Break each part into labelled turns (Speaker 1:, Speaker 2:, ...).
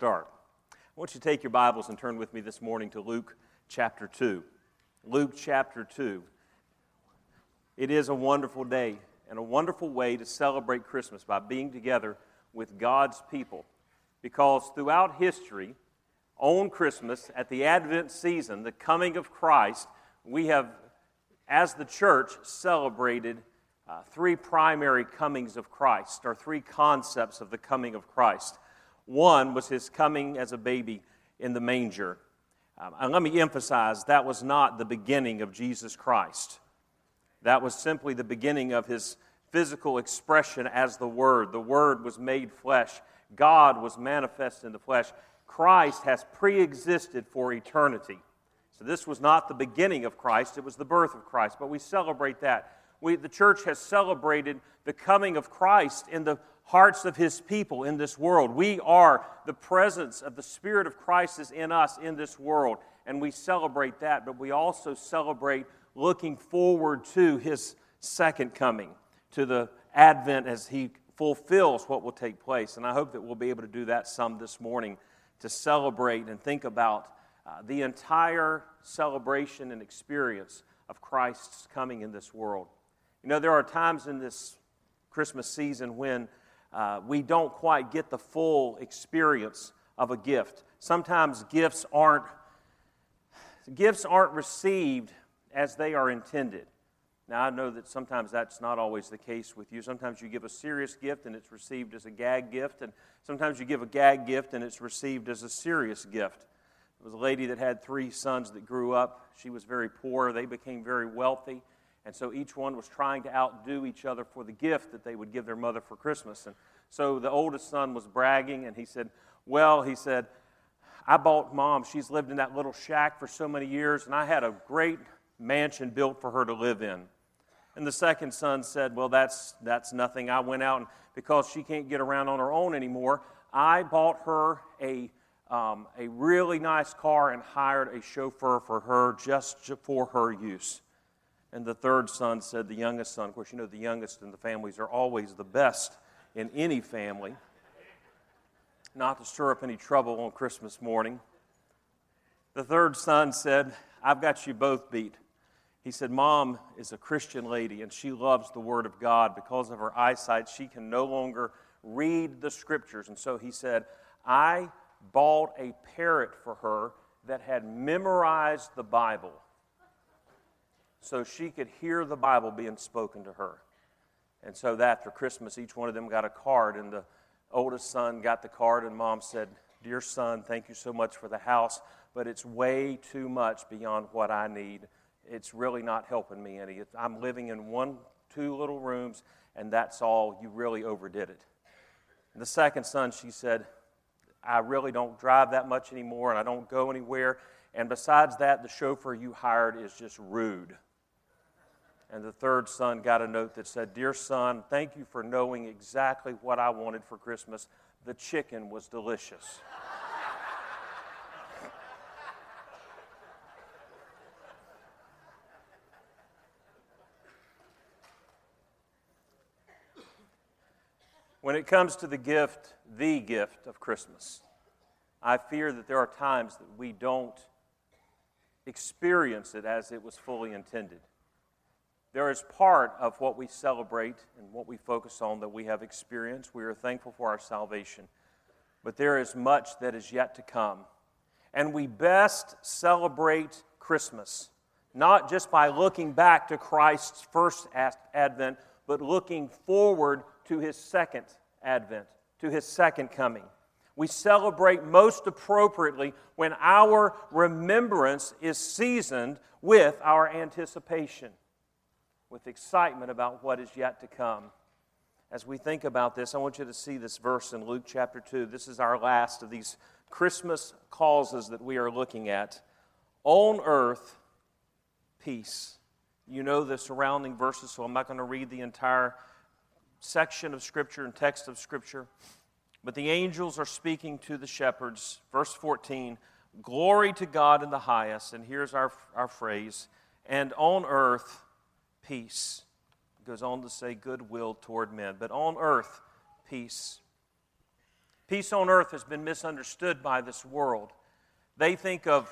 Speaker 1: start. I want you to take your Bibles and turn with me this morning to Luke chapter 2. Luke chapter 2. It is a wonderful day and a wonderful way to celebrate Christmas by being together with God's people. Because throughout history, on Christmas, at the Advent season, the coming of Christ, we have, as the church, celebrated uh, three primary comings of Christ, or three concepts of the coming of Christ. One was his coming as a baby in the manger. Um, and let me emphasize that was not the beginning of Jesus Christ. That was simply the beginning of his physical expression as the Word. The Word was made flesh, God was manifest in the flesh. Christ has pre existed for eternity. So this was not the beginning of Christ, it was the birth of Christ. But we celebrate that. We, the church has celebrated the coming of Christ in the hearts of his people in this world. We are the presence of the Spirit of Christ is in us in this world, and we celebrate that, but we also celebrate looking forward to his second coming, to the advent as he fulfills what will take place. And I hope that we'll be able to do that some this morning to celebrate and think about uh, the entire celebration and experience of Christ's coming in this world. You know, there are times in this Christmas season when uh, we don't quite get the full experience of a gift. Sometimes gifts aren't gifts aren't received as they are intended. Now I know that sometimes that's not always the case with you. Sometimes you give a serious gift and it's received as a gag gift, and sometimes you give a gag gift and it's received as a serious gift. There was a lady that had three sons that grew up. She was very poor. They became very wealthy. And so each one was trying to outdo each other for the gift that they would give their mother for Christmas. And so the oldest son was bragging, and he said, Well, he said, I bought mom, she's lived in that little shack for so many years, and I had a great mansion built for her to live in. And the second son said, Well, that's, that's nothing. I went out, and because she can't get around on her own anymore, I bought her a, um, a really nice car and hired a chauffeur for her just for her use. And the third son said, the youngest son, of course, you know the youngest in the families are always the best in any family, not to stir up any trouble on Christmas morning. The third son said, I've got you both beat. He said, Mom is a Christian lady and she loves the Word of God. Because of her eyesight, she can no longer read the Scriptures. And so he said, I bought a parrot for her that had memorized the Bible so she could hear the Bible being spoken to her. And so that after Christmas, each one of them got a card, and the oldest son got the card, and mom said, Dear son, thank you so much for the house, but it's way too much beyond what I need. It's really not helping me any. I'm living in one, two little rooms, and that's all. You really overdid it. And the second son, she said, I really don't drive that much anymore, and I don't go anywhere. And besides that, the chauffeur you hired is just rude. And the third son got a note that said, Dear son, thank you for knowing exactly what I wanted for Christmas. The chicken was delicious. when it comes to the gift, the gift of Christmas, I fear that there are times that we don't experience it as it was fully intended. There is part of what we celebrate and what we focus on that we have experienced. We are thankful for our salvation. But there is much that is yet to come. And we best celebrate Christmas, not just by looking back to Christ's first advent, but looking forward to his second advent, to his second coming. We celebrate most appropriately when our remembrance is seasoned with our anticipation with excitement about what is yet to come. As we think about this, I want you to see this verse in Luke chapter 2. This is our last of these Christmas causes that we are looking at. On earth, peace. You know the surrounding verses, so I'm not going to read the entire section of Scripture and text of Scripture. But the angels are speaking to the shepherds. Verse 14 Glory to God in the highest. And here's our, our phrase and on earth, peace. Goes on to say goodwill toward men. But on earth, peace. Peace on earth has been misunderstood by this world. They think of,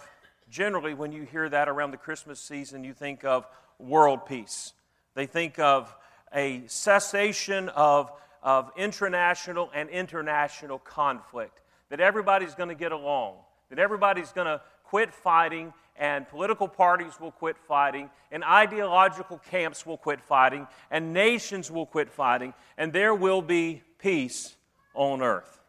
Speaker 1: generally, when you hear that around the Christmas season, you think of world peace. They think of a cessation of, of international and international conflict, that everybody's going to get along, that everybody's going to quit fighting, and political parties will quit fighting, and ideological camps will quit fighting, and nations will quit fighting, and there will be peace on earth.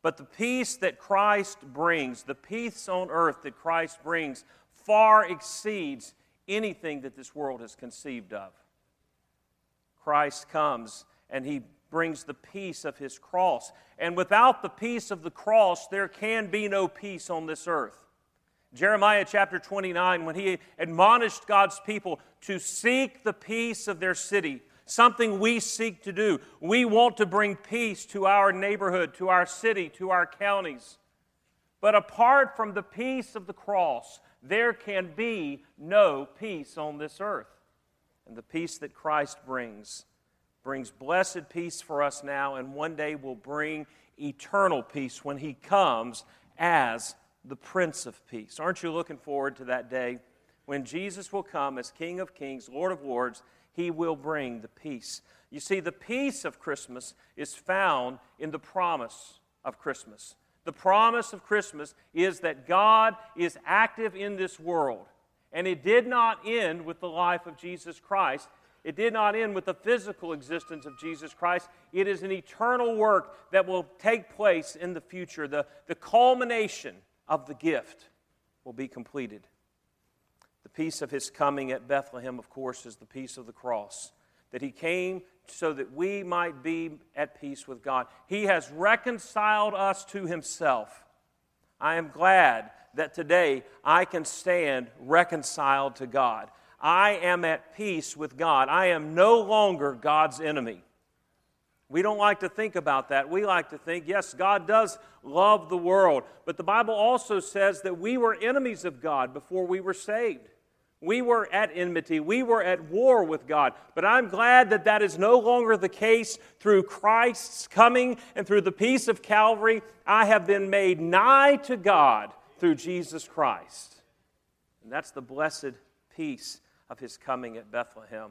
Speaker 1: But the peace that Christ brings, the peace on earth that Christ brings, far exceeds anything that this world has conceived of. Christ comes and he brings the peace of his cross. And without the peace of the cross, there can be no peace on this earth. Jeremiah chapter 29, when he admonished God's people to seek the peace of their city, something we seek to do. We want to bring peace to our neighborhood, to our city, to our counties. But apart from the peace of the cross, there can be no peace on this earth. And the peace that Christ brings brings blessed peace for us now, and one day will bring eternal peace when He comes as the Prince of Peace. Aren't you looking forward to that day when Jesus will come as King of Kings, Lord of Lords? He will bring the peace. You see, the peace of Christmas is found in the promise of Christmas. The promise of Christmas is that God is active in this world. And it did not end with the life of Jesus Christ. It did not end with the physical existence of Jesus Christ. It is an eternal work that will take place in the future. The, the culmination of the gift will be completed. The peace of his coming at Bethlehem, of course, is the peace of the cross. That he came so that we might be at peace with God. He has reconciled us to himself. I am glad that today I can stand reconciled to God. I am at peace with God. I am no longer God's enemy. We don't like to think about that. We like to think, yes, God does love the world, but the Bible also says that we were enemies of God before we were saved. We were at enmity. We were at war with God. But I'm glad that that is no longer the case through Christ's coming and through the peace of Calvary. I have been made nigh to God through Jesus Christ. And that's the blessed peace of his coming at Bethlehem.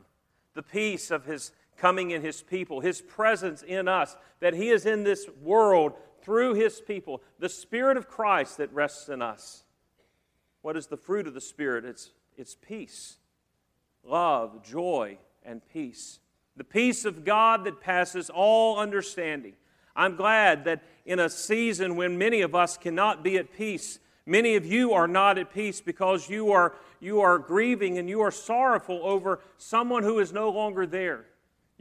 Speaker 1: The peace of his coming in his people, his presence in us, that he is in this world through his people, the Spirit of Christ that rests in us. What is the fruit of the Spirit? It's it's peace, love, joy, and peace. The peace of God that passes all understanding. I'm glad that in a season when many of us cannot be at peace, many of you are not at peace because you are, you are grieving and you are sorrowful over someone who is no longer there.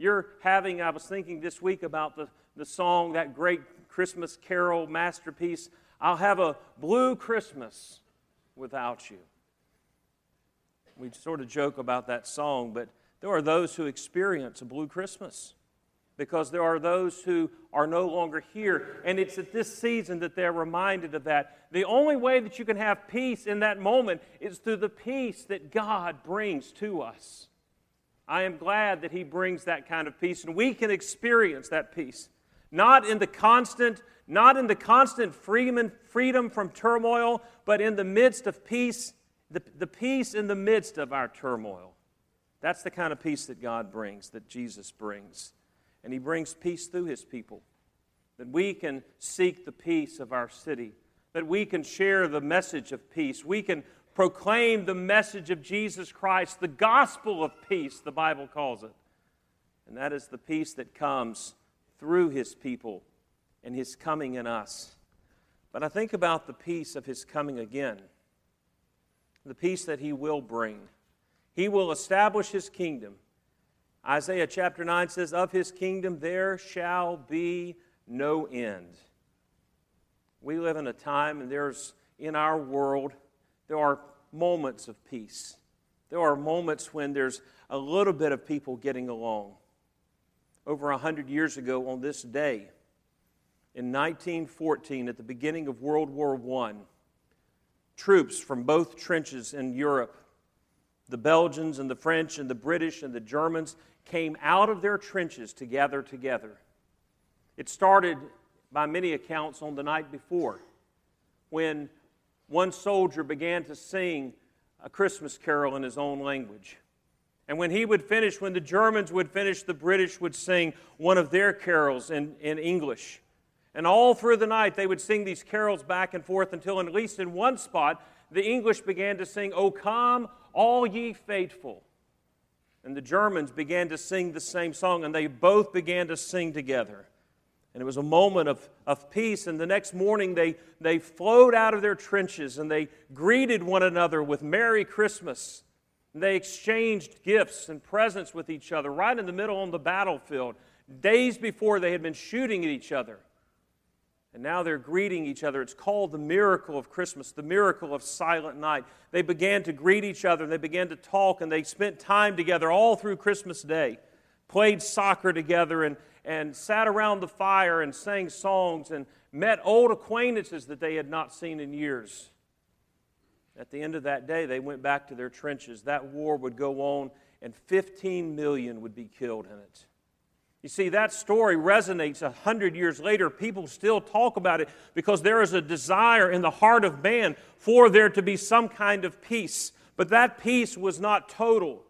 Speaker 1: You're having, I was thinking this week about the, the song, that great Christmas carol masterpiece, I'll have a blue Christmas without you we sort of joke about that song, but there are those who experience a blue Christmas because there are those who are no longer here. And it's at this season that they're reminded of that. The only way that you can have peace in that moment is through the peace that God brings to us. I am glad that He brings that kind of peace, and we can experience that peace. Not in the constant, not in the constant freedom, freedom from turmoil, but in the midst of peace the, the peace in the midst of our turmoil. That's the kind of peace that God brings, that Jesus brings. And He brings peace through His people. That we can seek the peace of our city, that we can share the message of peace. We can proclaim the message of Jesus Christ, the gospel of peace, the Bible calls it. And that is the peace that comes through His people and His coming in us. But I think about the peace of His coming again the peace that he will bring. He will establish his kingdom. Isaiah chapter 9 says, Of his kingdom there shall be no end. We live in a time, and there's in our world, there are moments of peace. There are moments when there's a little bit of people getting along. Over a hundred years ago on this day, in 1914, at the beginning of World War I, troops from both trenches in Europe. The Belgians and the French and the British and the Germans came out of their trenches to gather together. It started by many accounts, on the night before when one soldier began to sing a Christmas carol in his own language. And when he would finish, when the Germans would finish, the British would sing one of their carols in, in English. And all through the night, they would sing these carols back and forth until, at least in one spot, the English began to sing, O come, all ye faithful. And the Germans began to sing the same song, and they both began to sing together. And it was a moment of, of peace. And the next morning, they, they flowed out of their trenches and they greeted one another with Merry Christmas. And they exchanged gifts and presents with each other right in the middle on the battlefield, days before they had been shooting at each other. And now they're greeting each other. It's called the miracle of Christmas, the miracle of Silent Night. They began to greet each other, and they began to talk, and they spent time together all through Christmas Day. Played soccer together and, and sat around the fire and sang songs and met old acquaintances that they had not seen in years. At the end of that day, they went back to their trenches. That war would go on, and 15 million would be killed in it. You see, that story resonates a hundred years later. People still talk about it because there is a desire in the heart of man for there to be some kind of peace. But that peace was not total.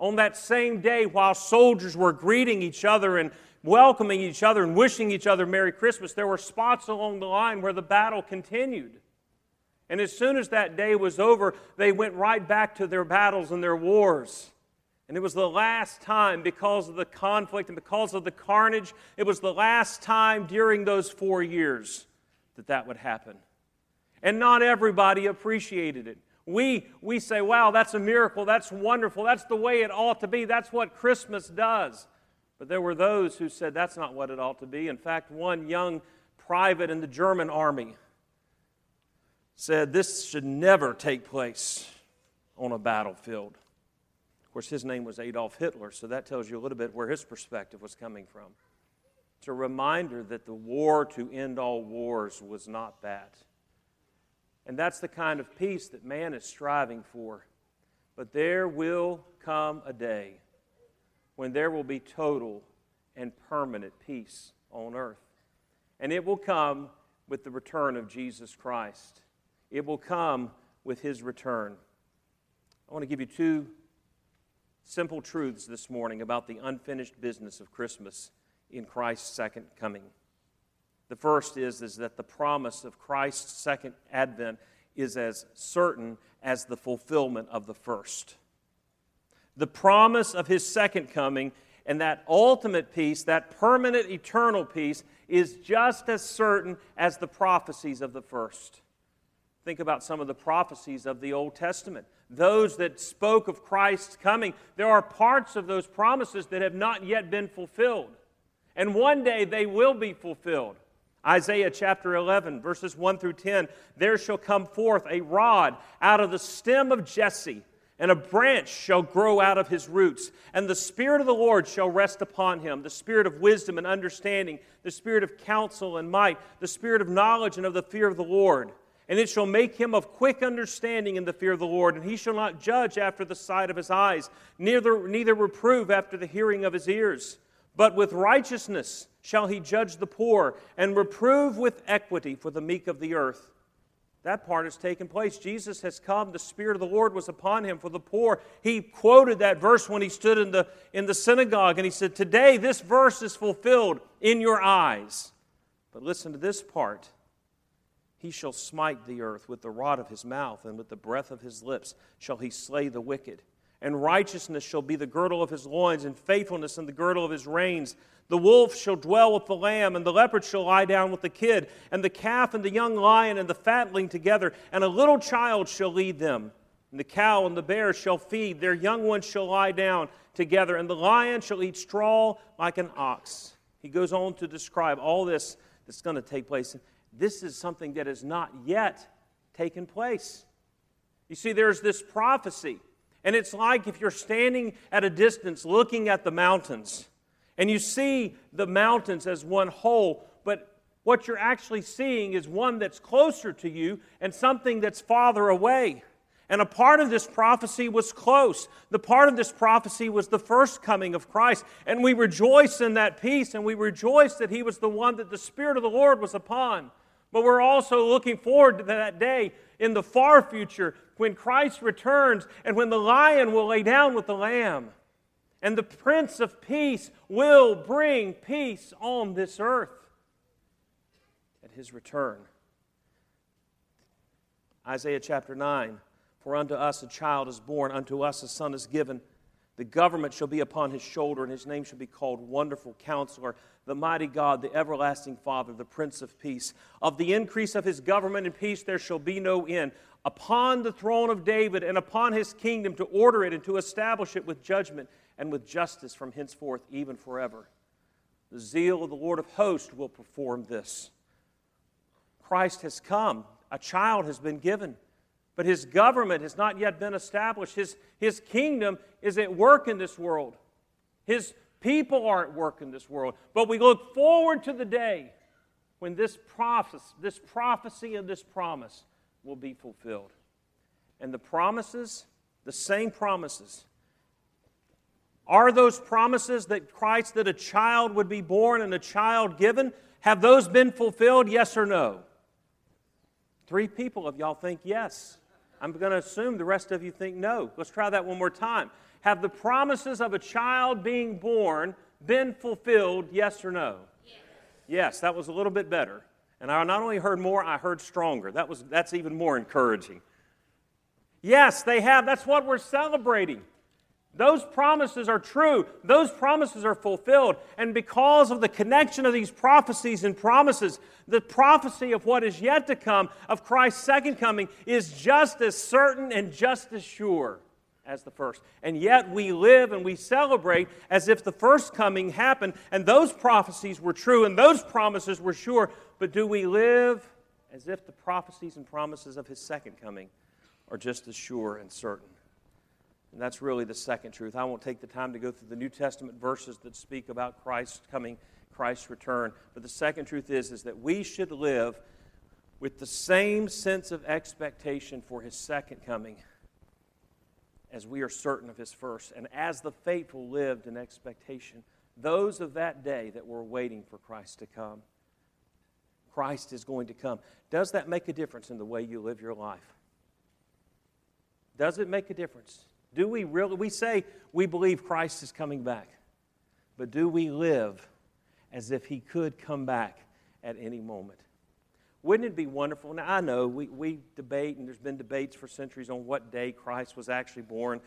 Speaker 1: On that same day, while soldiers were greeting each other and welcoming each other and wishing each other Merry Christmas, there were spots along the line where the battle continued. And as soon as that day was over, they went right back to their battles and their wars. And it was the last time, because of the conflict and because of the carnage, it was the last time during those four years that that would happen. And not everybody appreciated it. We, we say, wow, that's a miracle. That's wonderful. That's the way it ought to be. That's what Christmas does. But there were those who said that's not what it ought to be. In fact, one young private in the German army said this should never take place on a battlefield Of course, his name was Adolf Hitler, so that tells you a little bit where his perspective was coming from. It's a reminder that the war to end all wars was not that. And that's the kind of peace that man is striving for. But there will come a day when there will be total and permanent peace on earth. And it will come with the return of Jesus Christ. It will come with his return. I want to give you two simple truths this morning about the unfinished business of Christmas in Christ's second coming. The first is, is that the promise of Christ's second advent is as certain as the fulfillment of the first. The promise of his second coming and that ultimate peace, that permanent eternal peace, is just as certain as the prophecies of the first. Think about some of the prophecies of the Old Testament those that spoke of Christ's coming, there are parts of those promises that have not yet been fulfilled. And one day they will be fulfilled. Isaiah chapter 11, verses 1 through 10 There shall come forth a rod out of the stem of Jesse, and a branch shall grow out of his roots. And the Spirit of the Lord shall rest upon him the Spirit of wisdom and understanding, the Spirit of counsel and might, the Spirit of knowledge and of the fear of the Lord and it shall make him of quick understanding in the fear of the Lord, and he shall not judge after the sight of his eyes, neither, neither reprove after the hearing of his ears. But with righteousness shall he judge the poor, and reprove with equity for the meek of the earth. That part has taken place. Jesus has come. The Spirit of the Lord was upon him for the poor. He quoted that verse when he stood in the, in the synagogue, and he said, Today this verse is fulfilled in your eyes. But listen to this part. He shall smite the earth with the rod of his mouth, and with the breath of his lips shall he slay the wicked. And righteousness shall be the girdle of his loins, and faithfulness in the girdle of his reins. The wolf shall dwell with the lamb, and the leopard shall lie down with the kid, and the calf and the young lion and the fatling together, and a little child shall lead them. And the cow and the bear shall feed, their young ones shall lie down together, and the lion shall eat straw like an ox. He goes on to describe all this that's going to take place this is something that has not yet taken place. You see, there's this prophecy, and it's like if you're standing at a distance looking at the mountains, and you see the mountains as one whole, but what you're actually seeing is one that's closer to you and something that's farther away. And a part of this prophecy was close. The part of this prophecy was the first coming of Christ. And we rejoice in that peace, and we rejoice that He was the one that the Spirit of the Lord was upon. But we're also looking forward to that day in the far future when Christ returns and when the lion will lay down with the lamb. And the Prince of Peace will bring peace on this earth at His return. Isaiah chapter 9 for unto us a child is born, unto us a son is given. The government shall be upon his shoulder, and his name shall be called Wonderful Counselor, the Mighty God, the Everlasting Father, the Prince of Peace. Of the increase of his government and peace there shall be no end. Upon the throne of David and upon his kingdom to order it and to establish it with judgment and with justice from henceforth, even forever. The zeal of the Lord of hosts will perform this. Christ has come, a child has been given but his government has not yet been established. His, his kingdom is at work in this world. His people are at work in this world. But we look forward to the day when this prophecy, this prophecy and this promise will be fulfilled. And the promises, the same promises, are those promises that Christ, that a child would be born and a child given, have those been fulfilled, yes or no? Three people of y'all think yes. I'm going to assume the rest of you think no. Let's try that one more time. Have the promises of a child being born been fulfilled, yes or no? Yes, yes that was a little bit better. And I not only heard more, I heard stronger. That was, that's even more encouraging. Yes, they have. That's what we're celebrating. Those promises are true. Those promises are fulfilled. And because of the connection of these prophecies and promises, the prophecy of what is yet to come, of Christ's second coming, is just as certain and just as sure as the first. And yet we live and we celebrate as if the first coming happened and those prophecies were true and those promises were sure. But do we live as if the prophecies and promises of his second coming are just as sure and certain? And that's really the second truth. I won't take the time to go through the New Testament verses that speak about Christ's coming, Christ's return. But the second truth is, is that we should live with the same sense of expectation for his second coming as we are certain of his first. And as the faithful lived in expectation, those of that day that were waiting for Christ to come, Christ is going to come. Does that make a difference in the way you live your life? Does it make a difference? Do we really, we say we believe Christ is coming back, but do we live as if he could come back at any moment? Wouldn't it be wonderful? Now, I know we, we debate, and there's been debates for centuries on what day Christ was actually born.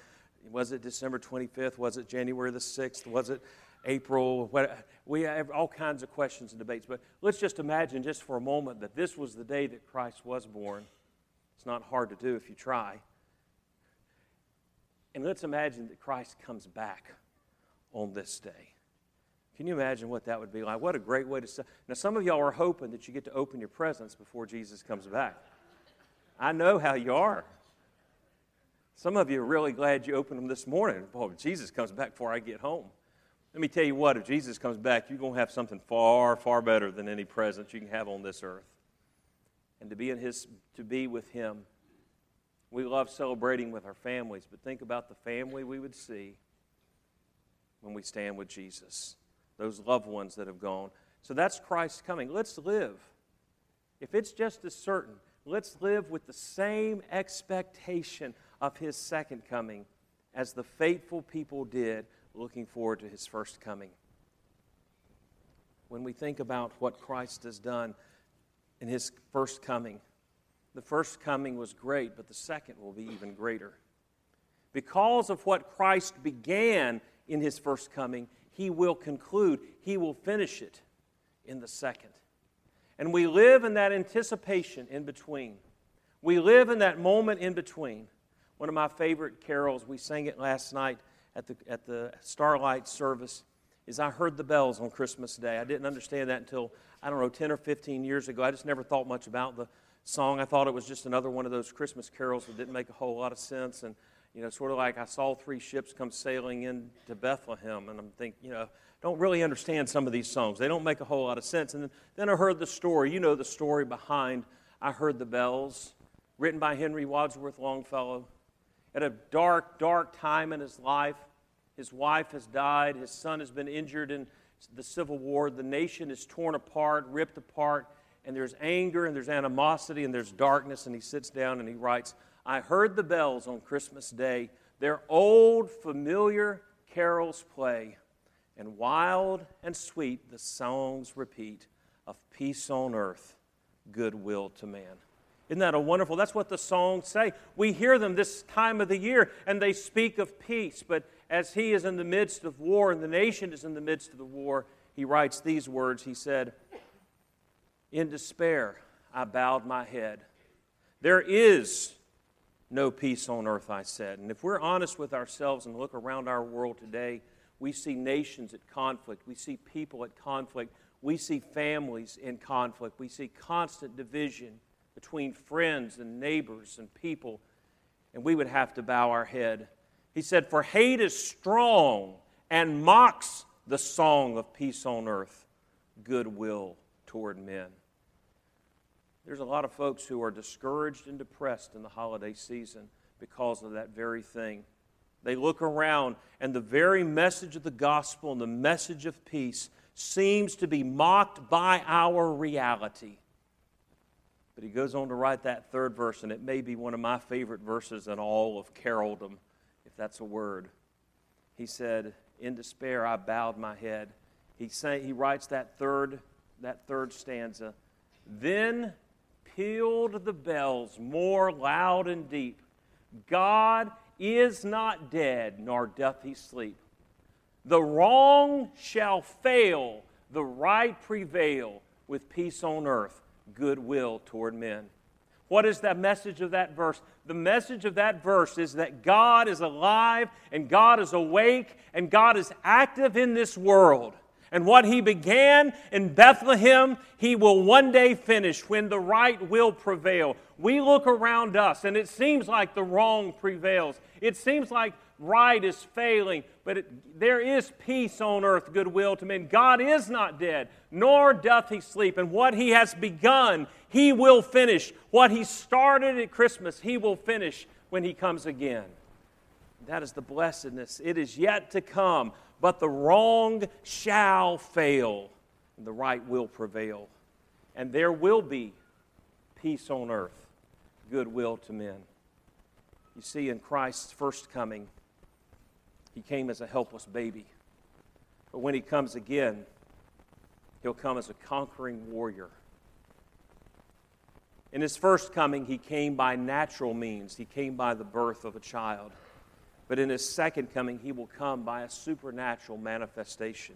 Speaker 1: Was it December 25th? Was it January the 6th? Was it April? What, we have all kinds of questions and debates, but let's just imagine just for a moment that this was the day that Christ was born. It's not hard to do if you try. And let's imagine that Christ comes back on this day. Can you imagine what that would be like? What a great way to. Now, some of y'all are hoping that you get to open your presents before Jesus comes back. I know how you are. Some of you are really glad you opened them this morning. Boy, Jesus comes back before I get home. Let me tell you what, if Jesus comes back, you're going to have something far, far better than any present you can have on this earth. And to be, in his, to be with Him we love celebrating with our families, but think about the family we would see when we stand with Jesus, those loved ones that have gone. So that's Christ's coming. Let's live. If it's just as certain, let's live with the same expectation of his second coming as the faithful people did looking forward to his first coming. When we think about what Christ has done in his first coming, the first coming was great, but the second will be even greater. Because of what Christ began in his first coming, he will conclude, he will finish it in the second. And we live in that anticipation in between. We live in that moment in between. One of my favorite carols, we sang it last night at the, at the Starlight service, is I Heard the Bells on Christmas Day. I didn't understand that until, I don't know, 10 or 15 years ago. I just never thought much about the song. I thought it was just another one of those Christmas carols that didn't make a whole lot of sense. And, you know, sort of like I saw three ships come sailing into Bethlehem. And I'm thinking, you know, don't really understand some of these songs. They don't make a whole lot of sense. And then, then I heard the story. You know the story behind I Heard the Bells. written by Henry Wadsworth Longfellow. At a dark, dark time in his life, his wife has died, his son has been injured in the Civil War, the nation is torn apart, ripped apart, and there's anger and there's animosity and there's darkness. And he sits down and he writes, I heard the bells on Christmas Day, their old familiar carols play, and wild and sweet the songs repeat of peace on earth, goodwill to man. Isn't that a wonderful? That's what the songs say. We hear them this time of the year, and they speak of peace. But as he is in the midst of war and the nation is in the midst of the war, he writes these words. He said, In despair, I bowed my head. There is no peace on earth, I said. And if we're honest with ourselves and look around our world today, we see nations at conflict. We see people at conflict. We see families in conflict. We see constant division between friends and neighbors and people, and we would have to bow our head. He said, For hate is strong and mocks the song of peace on earth, goodwill toward men. There's a lot of folks who are discouraged and depressed in the holiday season because of that very thing. They look around, and the very message of the gospel and the message of peace seems to be mocked by our reality. But he goes on to write that third verse, and it may be one of my favorite verses in all of caroldom, if that's a word. He said, In despair, I bowed my head. He, say, he writes that third, that third stanza. Then pealed the bells more loud and deep. God is not dead, nor doth he sleep. The wrong shall fail, the right prevail, with peace on earth goodwill toward men. What is the message of that verse? The message of that verse is that God is alive and God is awake and God is active in this world. And what he began in Bethlehem, he will one day finish when the right will prevail. We look around us and it seems like the wrong prevails. It seems like right is failing, but it, there is peace on earth, goodwill to men. God is not dead, nor doth he sleep. And what he has begun, he will finish. What he started at Christmas, he will finish when he comes again. That is the blessedness. It is yet to come, but the wrong shall fail, and the right will prevail. And there will be peace on earth, goodwill to men. You see, in Christ's first coming, he came as a helpless baby. But when he comes again, he'll come as a conquering warrior. In his first coming, he came by natural means, he came by the birth of a child. But in his second coming, he will come by a supernatural manifestation.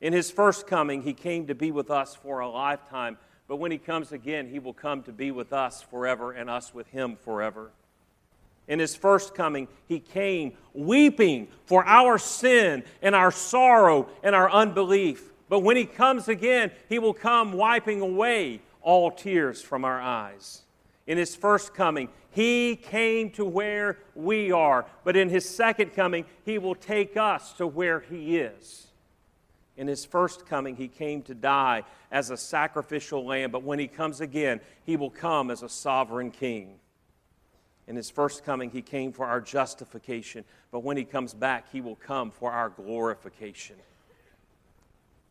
Speaker 1: In his first coming, he came to be with us for a lifetime. But when he comes again, he will come to be with us forever and us with him forever. In his first coming, he came weeping for our sin and our sorrow and our unbelief. But when he comes again, he will come wiping away all tears from our eyes. In his first coming, he came to where we are. But in his second coming, he will take us to where he is. In his first coming, he came to die as a sacrificial lamb. But when he comes again, he will come as a sovereign king. In his first coming, he came for our justification, but when he comes back, he will come for our glorification.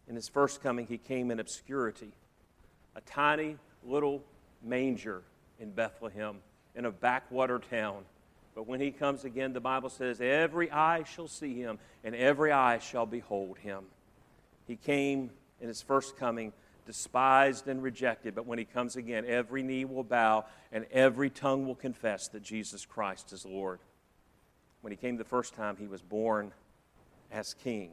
Speaker 1: In his first coming, he came in obscurity, a tiny little manger in Bethlehem, in a backwater town. But when he comes again, the Bible says, Every eye shall see him, and every eye shall behold him. He came in his first coming despised and rejected, but when he comes again, every knee will bow and every tongue will confess that Jesus Christ is Lord. When he came the first time, he was born as king.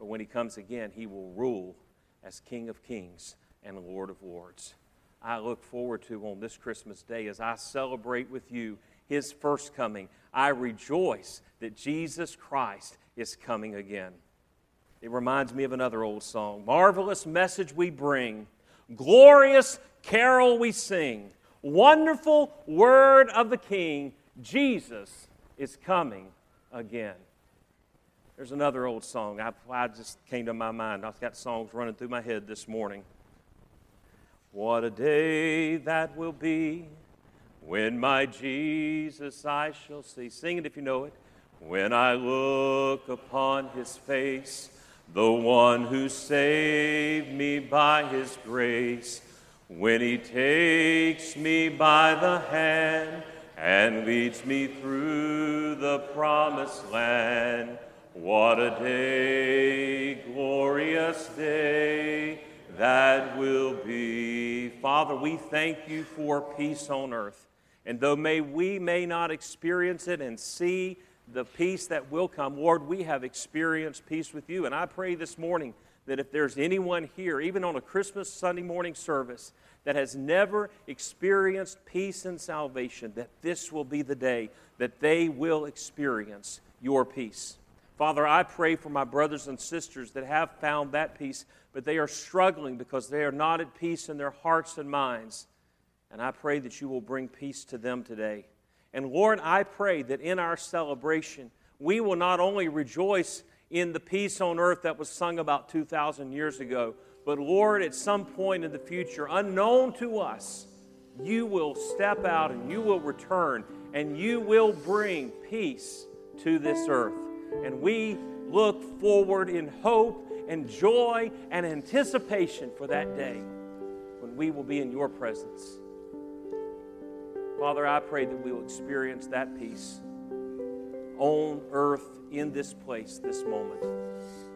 Speaker 1: But when he comes again, he will rule as King of kings and Lord of lords. I look forward to on this Christmas day as I celebrate with you his first coming. I rejoice that Jesus Christ is coming again. It reminds me of another old song Marvelous message we bring, glorious carol we sing, wonderful word of the King, Jesus is coming again. There's another old song. I, I just came to my mind. I've got songs running through my head this morning. What a day that will be When my Jesus I shall see. Sing it if you know it. When I look upon his face, the one who saved me by his grace, when he takes me by the hand and leads me through the promised land, what a day, glorious day that will be. Father, we thank you for peace on earth. And though may we may not experience it and see the peace that will come, Lord, we have experienced peace with you. And I pray this morning that if there's anyone here, even on a Christmas Sunday morning service, that has never experienced peace and salvation, that this will be the day that they will experience your peace. Father, I pray for my brothers and sisters that have found that peace, but they are struggling because they are not at peace in their hearts and minds. And I pray that you will bring peace to them today. And Lord, I pray that in our celebration, we will not only rejoice in the peace on earth that was sung about 2,000 years ago, but Lord, at some point in the future, unknown to us, you will step out and you will return and you will bring peace to this earth. And we look forward in hope and joy and anticipation for that day when we will be in your presence. Father, I pray that we will experience that peace on earth in this place, this moment.